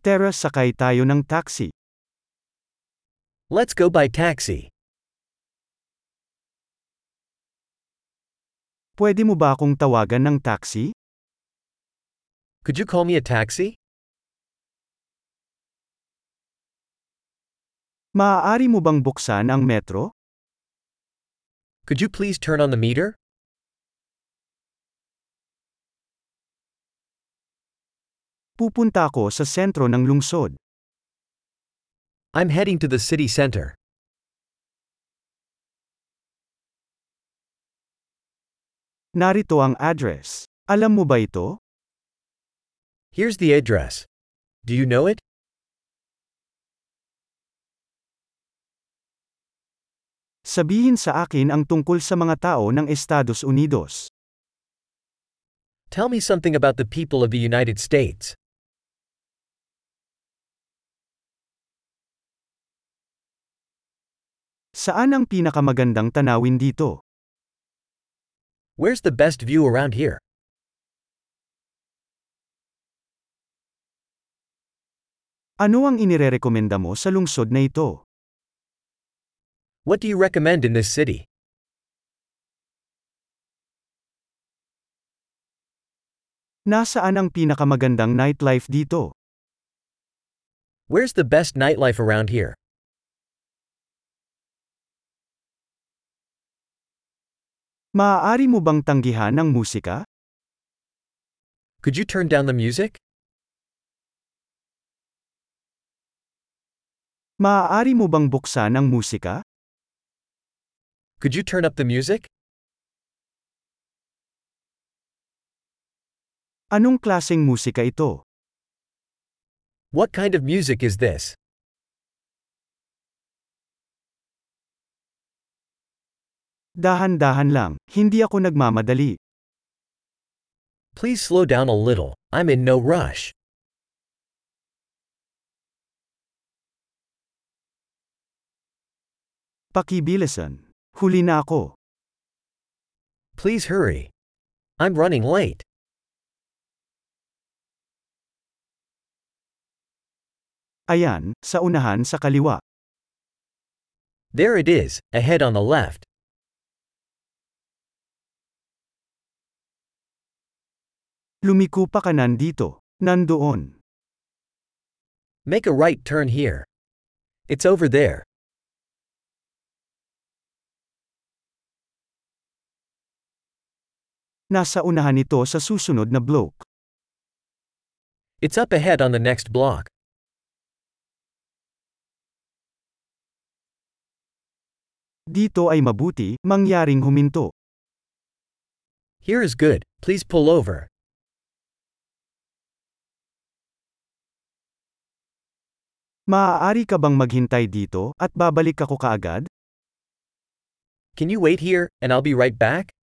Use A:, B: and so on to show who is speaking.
A: Tara sakay tayo ng taxi.
B: Let's go by taxi.
A: Pwede mo ba akong tawagan ng taxi?
B: Could you call me a taxi?
A: Maaari mo bang buksan ang metro?
B: Could you please turn on the meter?
A: Pupunta ako sa sentro ng lungsod.
B: I'm heading to the city center.
A: Narito ang address. Alam mo ba ito?
B: Here's the address. Do you know it?
A: Sabihin sa akin ang tungkol sa mga tao ng Estados Unidos.
B: Tell me something about the people of the United States.
A: Saan ang pinakamagandang tanawin dito?
B: Where's the best view around here?
A: Ano ang inirerekomenda mo sa lungsod na ito?
B: What do you recommend in this city?
A: Nasaan ang pinakamagandang nightlife dito?
B: Where's the best nightlife around here?
A: Maaari mo bang tanggihan ang musika?
B: Could you turn down the music?
A: Maaari mo bang buksan ang musika?
B: Could you turn up the music?
A: Anong klaseng musika ito?
B: What kind of music is this?
A: Dahan-dahan lang, hindi ako nagmamadali.
B: Please slow down a little, I'm in no rush.
A: Pakibilisan. Huli na ako.
B: Please hurry. I'm running late.
A: Ayan, sa unahan sa kaliwa.
B: There it is, ahead on the left.
A: Lumiko pa kanan dito. Nandoon.
B: Make a right turn here. It's over there.
A: Nasa unahan ito sa susunod na block.
B: It's up ahead on the next block.
A: Dito ay mabuti, mangyaring huminto.
B: Here is good, please pull over.
A: Maaari ka bang maghintay dito, at babalik ako kaagad?
B: Can you wait here, and I'll be right back?